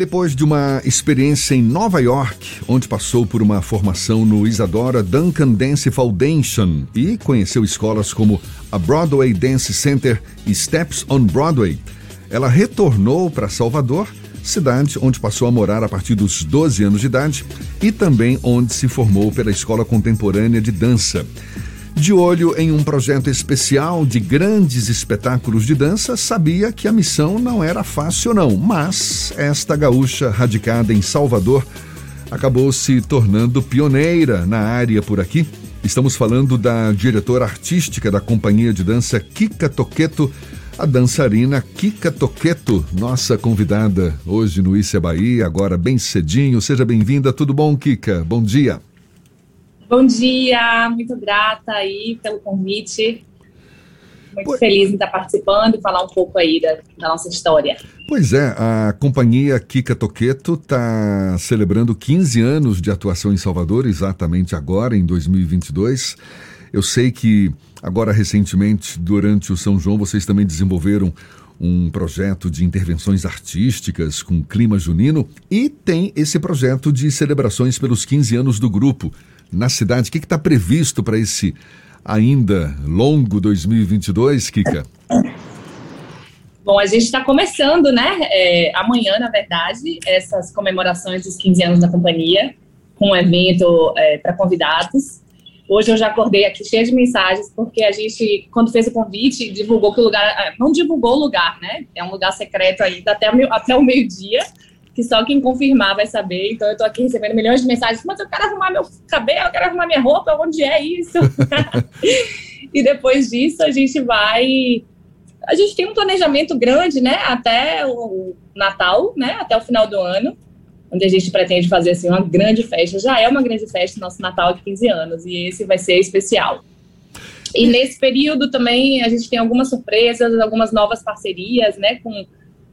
Depois de uma experiência em Nova York, onde passou por uma formação no Isadora Duncan Dance Foundation e conheceu escolas como a Broadway Dance Center e Steps on Broadway, ela retornou para Salvador, cidade onde passou a morar a partir dos 12 anos de idade e também onde se formou pela Escola Contemporânea de Dança. De olho em um projeto especial de grandes espetáculos de dança, sabia que a missão não era fácil, não. Mas esta gaúcha radicada em Salvador acabou se tornando pioneira na área por aqui. Estamos falando da diretora artística da companhia de dança Kika Toqueto, a dançarina Kika Toqueto, nossa convidada hoje no Issa Bahia, agora bem cedinho. Seja bem-vinda, tudo bom, Kika? Bom dia. Bom dia, muito grata aí pelo convite. Muito pois... feliz em estar participando e falar um pouco aí da, da, nossa história. Pois é, a companhia Kika Toqueto está celebrando 15 anos de atuação em Salvador, exatamente agora, em 2022. Eu sei que agora, recentemente, durante o São João, vocês também desenvolveram um projeto de intervenções artísticas com clima junino e tem esse projeto de celebrações pelos 15 anos do grupo na cidade. O que está previsto para esse ainda longo 2022, Kika? Bom, a gente está começando, né? É, amanhã, na verdade, essas comemorações dos 15 anos da companhia, com um evento é, para convidados. Hoje eu já acordei aqui cheia de mensagens, porque a gente, quando fez o convite, divulgou que o lugar. É, não divulgou o lugar, né? É um lugar secreto ainda até, até o meio-dia que só quem confirmar vai saber. Então eu tô aqui recebendo milhões de mensagens, mas eu quero arrumar meu cabelo, eu quero arrumar minha roupa, onde é isso? e depois disso a gente vai. A gente tem um planejamento grande, né? Até o Natal, né? Até o final do ano, onde a gente pretende fazer assim uma grande festa. Já é uma grande festa, nosso Natal de 15 anos, e esse vai ser especial. E nesse período também a gente tem algumas surpresas, algumas novas parcerias, né? Com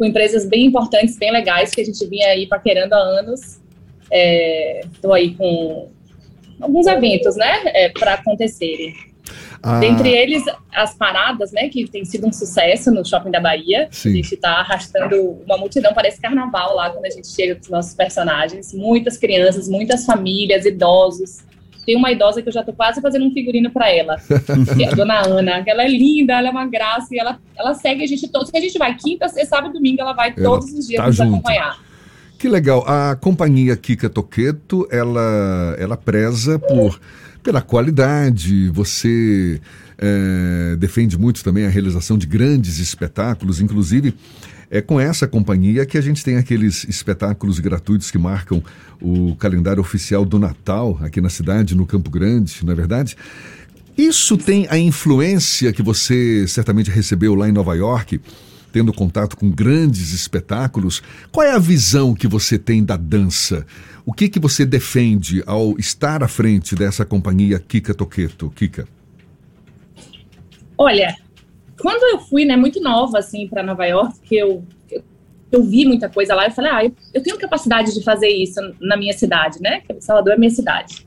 com empresas bem importantes, bem legais, que a gente vinha aí paquerando há anos. Estou é, aí com alguns eventos, né, é, para acontecerem. Ah. Dentre eles, as paradas, né, que tem sido um sucesso no Shopping da Bahia. Sim. A gente está arrastando uma multidão, parece carnaval lá quando a gente chega com os nossos personagens. Muitas crianças, muitas famílias, idosos. Tem uma idosa que eu já tô quase fazendo um figurino para ela, que é a dona Ana. Ela é linda, ela é uma graça e ela, ela segue a gente todos. Se a gente vai quinta, sexta, sábado e domingo, ela vai ela todos os dias tá nos junto. acompanhar. Que legal. A companhia Kika Toqueto, ela, ela preza por, pela qualidade. Você é, defende muito também a realização de grandes espetáculos, inclusive é com essa companhia que a gente tem aqueles espetáculos gratuitos que marcam o calendário oficial do Natal aqui na cidade, no Campo Grande, não é verdade? Isso tem a influência que você certamente recebeu lá em Nova York, tendo contato com grandes espetáculos. Qual é a visão que você tem da dança? O que que você defende ao estar à frente dessa companhia Kika Toqueto? Kika. Olha, quando eu fui, né, muito nova, assim, para Nova York, que eu, eu, eu, vi muita coisa lá, eu falei, ah, eu, eu, tenho capacidade de fazer isso na minha cidade, né? Que Salvador é minha cidade.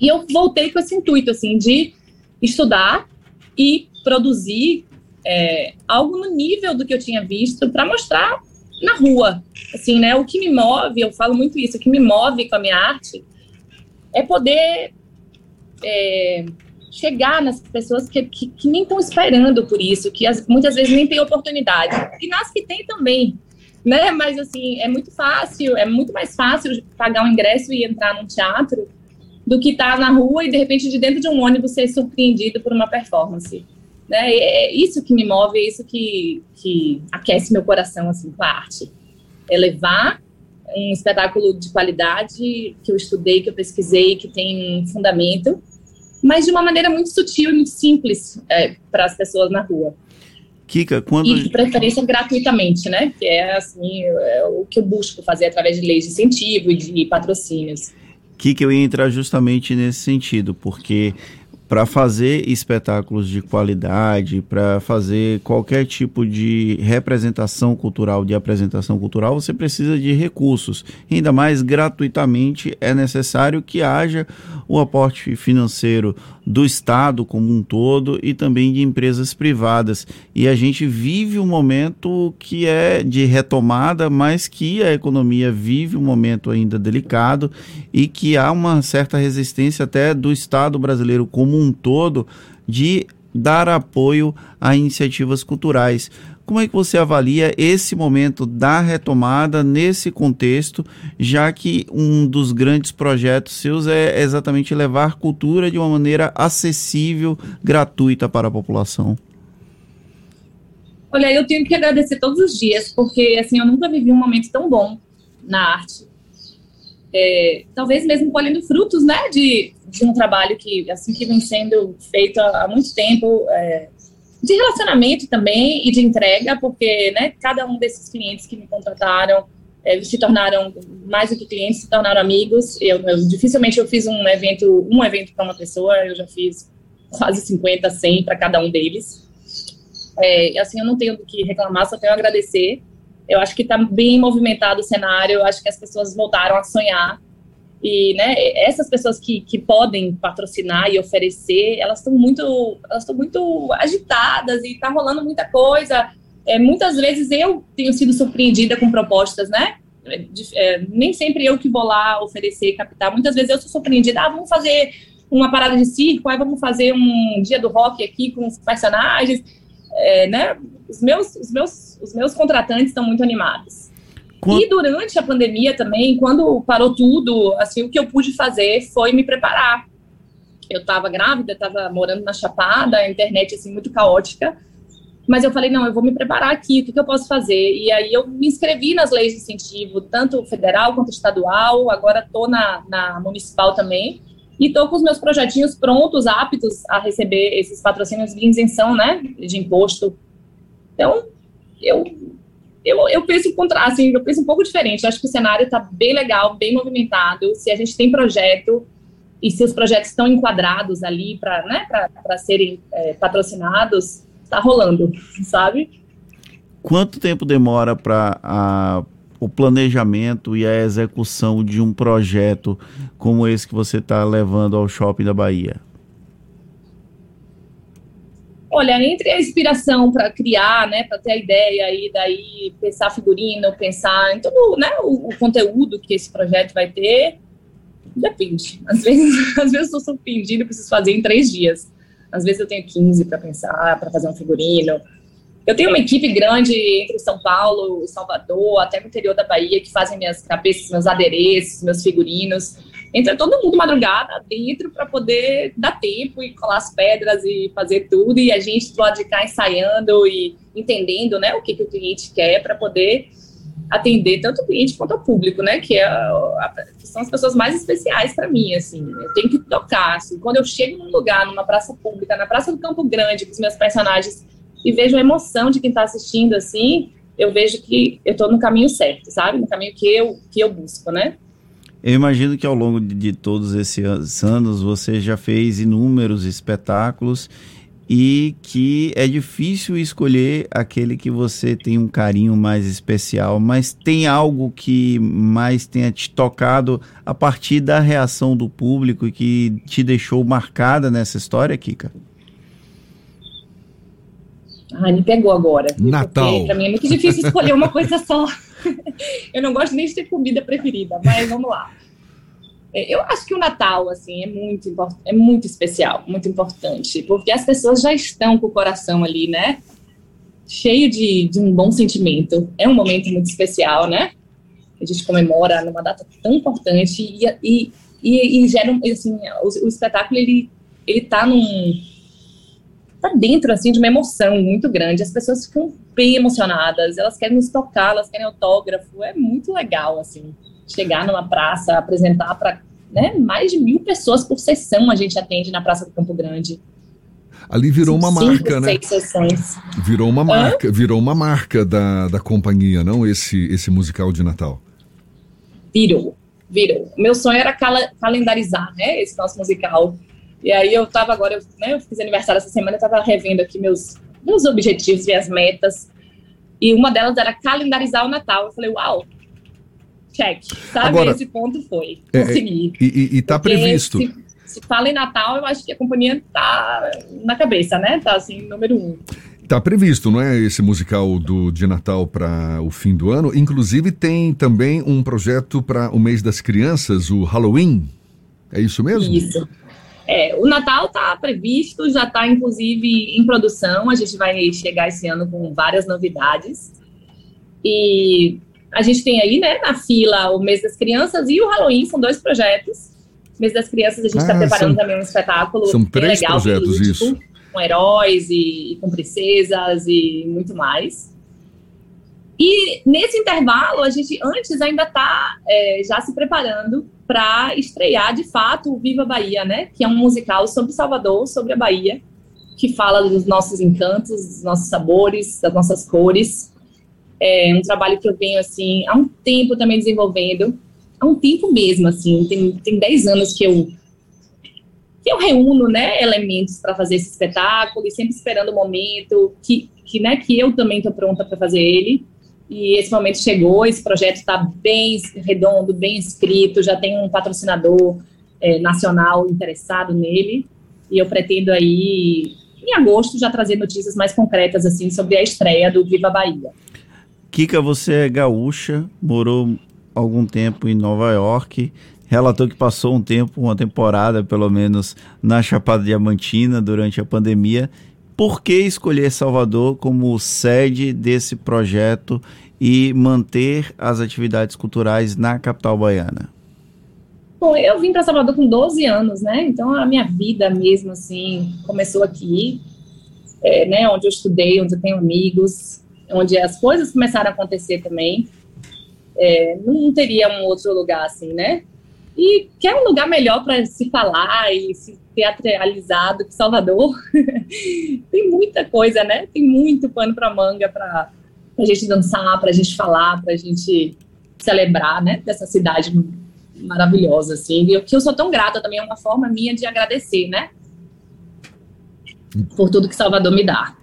E eu voltei com esse intuito, assim, de estudar e produzir é, algo no nível do que eu tinha visto para mostrar na rua. Assim, né? O que me move, eu falo muito isso, o que me move com a minha arte é poder é, chegar nas pessoas que, que, que nem estão esperando por isso, que as, muitas vezes nem têm oportunidade. E nas que tem também, né? Mas, assim, é muito fácil, é muito mais fácil pagar um ingresso e entrar num teatro do que estar tá na rua e, de repente, de dentro de um ônibus ser surpreendido por uma performance. Né? É isso que me move, é isso que, que aquece meu coração, assim, com a arte. É levar um espetáculo de qualidade que eu estudei, que eu pesquisei, que tem um fundamento, mas de uma maneira muito sutil e muito simples é, para as pessoas na rua. Kika, quando... E de preferência gratuitamente, né? Que é, assim, é o que eu busco fazer através de leis de incentivo e de patrocínios. Kika, eu ia entrar justamente nesse sentido, porque para fazer espetáculos de qualidade, para fazer qualquer tipo de representação cultural, de apresentação cultural, você precisa de recursos. Ainda mais gratuitamente é necessário que haja o aporte financeiro do Estado como um todo e também de empresas privadas. E a gente vive um momento que é de retomada, mas que a economia vive um momento ainda delicado e que há uma certa resistência até do Estado brasileiro como um todo de dar apoio a iniciativas culturais. Como é que você avalia esse momento da retomada nesse contexto, já que um dos grandes projetos seus é exatamente levar cultura de uma maneira acessível, gratuita para a população? Olha, eu tenho que agradecer todos os dias, porque assim eu nunca vivi um momento tão bom na arte. É, talvez mesmo colhendo frutos, né, de, de um trabalho que assim que vem sendo feito há, há muito tempo. É, de relacionamento também e de entrega, porque né, cada um desses clientes que me contrataram é, se tornaram mais do que clientes, se tornaram amigos. Eu, eu dificilmente eu fiz um evento, um evento para uma pessoa, eu já fiz quase 50, 100 para cada um deles. É, assim, eu não tenho do que reclamar, só tenho a agradecer. Eu acho que está bem movimentado o cenário, eu acho que as pessoas voltaram a sonhar e, né, essas pessoas que, que podem patrocinar e oferecer, elas estão muito, elas muito agitadas e está rolando muita coisa. É, muitas vezes eu tenho sido surpreendida com propostas, né? É, nem sempre eu que vou lá oferecer, captar. Muitas vezes eu sou surpreendida. Ah, vamos fazer uma parada de circo, aí vamos fazer um dia do rock aqui com os personagens. É, né? Os meus, os meus, os meus contratantes estão muito animados. E durante a pandemia também, quando parou tudo, assim, o que eu pude fazer foi me preparar. Eu estava grávida, estava morando na Chapada, a internet assim muito caótica. Mas eu falei, não, eu vou me preparar aqui, o que, que, eu posso fazer? E aí eu me inscrevi nas leis de incentivo, tanto federal quanto estadual, agora estou na, na municipal também, e estou com os meus projetinhos prontos, aptos a receber esses patrocínios de isenção, né, de imposto. Então, eu eu, eu penso assim, eu penso um pouco diferente. Eu acho que o cenário está bem legal, bem movimentado. Se a gente tem projeto e se os projetos estão enquadrados ali para né, serem é, patrocinados, está rolando, sabe? Quanto tempo demora para o planejamento e a execução de um projeto como esse que você está levando ao Shopping da Bahia? Olha, entre a inspiração para criar, né, para ter a ideia e daí pensar figurino, pensar em todo né, o, o, conteúdo que esse projeto vai ter, depende. Às vezes, às vezes eu estou surpreendido e preciso fazer em três dias. Às vezes eu tenho 15 para pensar, para fazer um figurino. Eu tenho uma equipe grande entre São Paulo, Salvador, até no interior da Bahia, que fazem minhas cabeças, meus adereços, meus figurinos entra todo mundo madrugada dentro para poder dar tempo e colar as pedras e fazer tudo, e a gente do lado de cá ensaiando e entendendo né, o que, que o cliente quer para poder atender tanto o cliente quanto o público, né? Que, é a, que são as pessoas mais especiais para mim, assim. Eu tenho que tocar, assim. Quando eu chego num lugar, numa praça pública, na Praça do Campo Grande, com os meus personagens, e vejo a emoção de quem está assistindo, assim, eu vejo que eu estou no caminho certo, sabe? No caminho que eu, que eu busco, né? Eu imagino que ao longo de, de todos esses anos você já fez inúmeros espetáculos e que é difícil escolher aquele que você tem um carinho mais especial, mas tem algo que mais tenha te tocado a partir da reação do público e que te deixou marcada nessa história, Kika? Ah, me pegou agora. Natal. Para mim é muito difícil escolher uma coisa só. eu não gosto nem de ter comida preferida, mas vamos lá. É, eu acho que o Natal, assim, é muito, é muito especial, muito importante, porque as pessoas já estão com o coração ali, né? Cheio de, de um bom sentimento. É um momento muito especial, né? A gente comemora numa data tão importante e, e, e, e gera, assim, o, o espetáculo, ele, ele tá num tá dentro assim de uma emoção muito grande. As pessoas ficam bem emocionadas, elas querem nos tocar, elas querem autógrafo. É muito legal assim chegar numa praça, apresentar para né, mais de mil pessoas por sessão a gente atende na Praça do Campo Grande. Ali virou uma Cinco, marca, né? Virou uma marca, virou uma marca da, da companhia, não esse esse musical de Natal. Virou, virou. Meu sonho era cal calendarizar, né, esse nosso musical e aí eu tava agora, eu, né, eu fiz aniversário essa semana, eu tava revendo aqui meus, meus objetivos, minhas metas. E uma delas era calendarizar o Natal. Eu falei, uau, check. Sabe, agora, esse ponto foi. É, é, consegui. É, e, e tá previsto. se fala em Natal, eu acho que a companhia tá na cabeça, né? Tá assim, número um. Tá previsto, não é? Esse musical do, de Natal para o fim do ano. Inclusive, tem também um projeto para o mês das crianças, o Halloween. É isso mesmo? Isso. É, o Natal está previsto, já está inclusive em produção. A gente vai chegar esse ano com várias novidades. E a gente tem aí, né, na fila o mês das crianças e o Halloween, são dois projetos. O mês das crianças a gente está ah, preparando são, também um espetáculo. São três legal, projetos, isso com heróis e, e com princesas e muito mais. E nesse intervalo, a gente antes ainda está é, já se preparando para estrear de fato o Viva Bahia, né? Que é um musical sobre Salvador, sobre a Bahia, que fala dos nossos encantos, dos nossos sabores, das nossas cores. É um trabalho que eu venho assim há um tempo também desenvolvendo, há um tempo mesmo, assim, tem, tem 10 anos que eu que eu reúno, né, elementos para fazer esse espetáculo e sempre esperando o momento que, que, né, que eu também estou pronta para fazer ele. E esse momento chegou, esse projeto está bem redondo, bem escrito, já tem um patrocinador é, nacional interessado nele. E eu pretendo aí, em agosto, já trazer notícias mais concretas assim sobre a estreia do Viva Bahia. Kika, você é gaúcha, morou algum tempo em Nova York relatou que passou um tempo, uma temporada pelo menos, na Chapada Diamantina durante a pandemia. Por que escolher Salvador como sede desse projeto e manter as atividades culturais na capital baiana? Bom, eu vim para Salvador com 12 anos, né? Então a minha vida mesmo, assim, começou aqui, é, né? Onde eu estudei, onde eu tenho amigos, onde as coisas começaram a acontecer também. É, não teria um outro lugar assim, né? E quer um lugar melhor para se falar e se teatralizado que Salvador? tem muita coisa, né? Tem muito pano para manga para a gente dançar, para a gente falar, para a gente celebrar, né? Dessa cidade maravilhosa, assim. E que eu sou tão grata também, é uma forma minha de agradecer, né? Por tudo que Salvador me dá.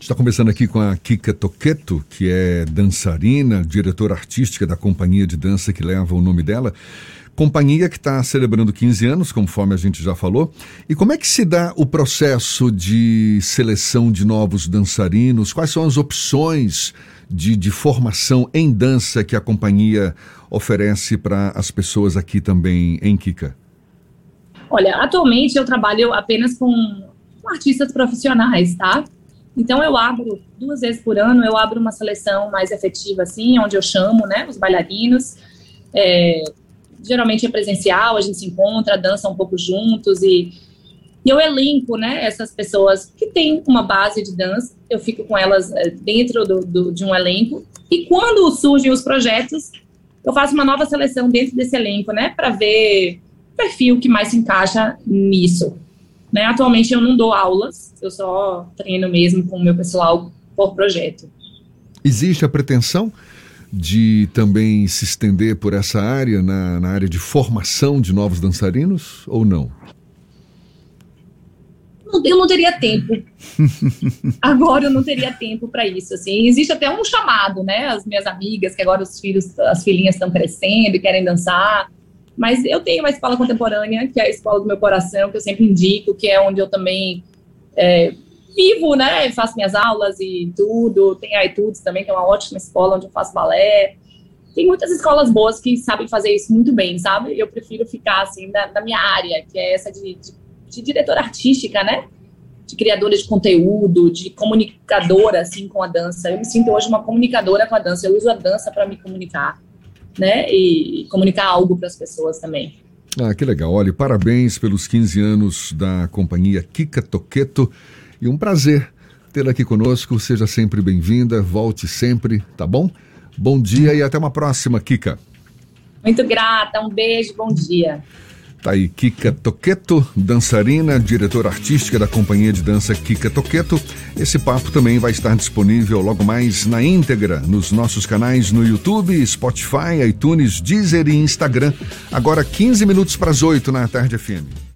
está conversando aqui com a Kika Toqueto, que é dançarina, diretora artística da companhia de dança que leva o nome dela. Companhia que está celebrando 15 anos, conforme a gente já falou. E como é que se dá o processo de seleção de novos dançarinos? Quais são as opções de, de formação em dança que a companhia oferece para as pessoas aqui também em Kika? Olha, atualmente eu trabalho apenas com artistas profissionais, tá? Então eu abro duas vezes por ano, eu abro uma seleção mais efetiva, assim, onde eu chamo, né, os bailarinos. É, geralmente é presencial, a gente se encontra, dança um pouco juntos e, e eu elenco, né, essas pessoas que têm uma base de dança, eu fico com elas eh, dentro do, do, de um elenco e quando surgem os projetos, eu faço uma nova seleção dentro desse elenco, né, para ver o perfil que mais se encaixa nisso. Né, atualmente eu não dou aulas, eu só treino mesmo com o meu pessoal por projeto. Existe a pretensão de também se estender por essa área, na, na área de formação de novos dançarinos, ou não? eu não teria tempo. agora eu não teria tempo para isso. Assim, existe até um chamado, né? As minhas amigas que agora os filhos, as filhinhas estão crescendo e querem dançar. Mas eu tenho uma escola contemporânea que é a escola do meu coração, que eu sempre indico, que é onde eu também é, vivo, né? Faço minhas aulas e tudo. Tem a iTunes também, que é uma ótima escola onde eu faço balé. Tem muitas escolas boas que sabem fazer isso muito bem, sabe? Eu prefiro ficar, assim, na, na minha área, que é essa de, de, de diretora artística, né? De criadora de conteúdo, de comunicadora, assim, com a dança. Eu me sinto hoje uma comunicadora com a dança. Eu uso a dança para me comunicar, né? E comunicar algo para as pessoas também. Ah, que legal. Olha, parabéns pelos 15 anos da companhia Kika Toqueto. E um prazer tê-la aqui conosco. Seja sempre bem-vinda, volte sempre, tá bom? Bom dia e até uma próxima, Kika. Muito grata, um beijo, bom dia. Tá aí Kika Toqueto, dançarina, diretora artística da companhia de dança Kika Toqueto. Esse papo também vai estar disponível logo mais na íntegra nos nossos canais no YouTube, Spotify, iTunes, Deezer e Instagram. Agora 15 minutos para as 8 na tarde FM.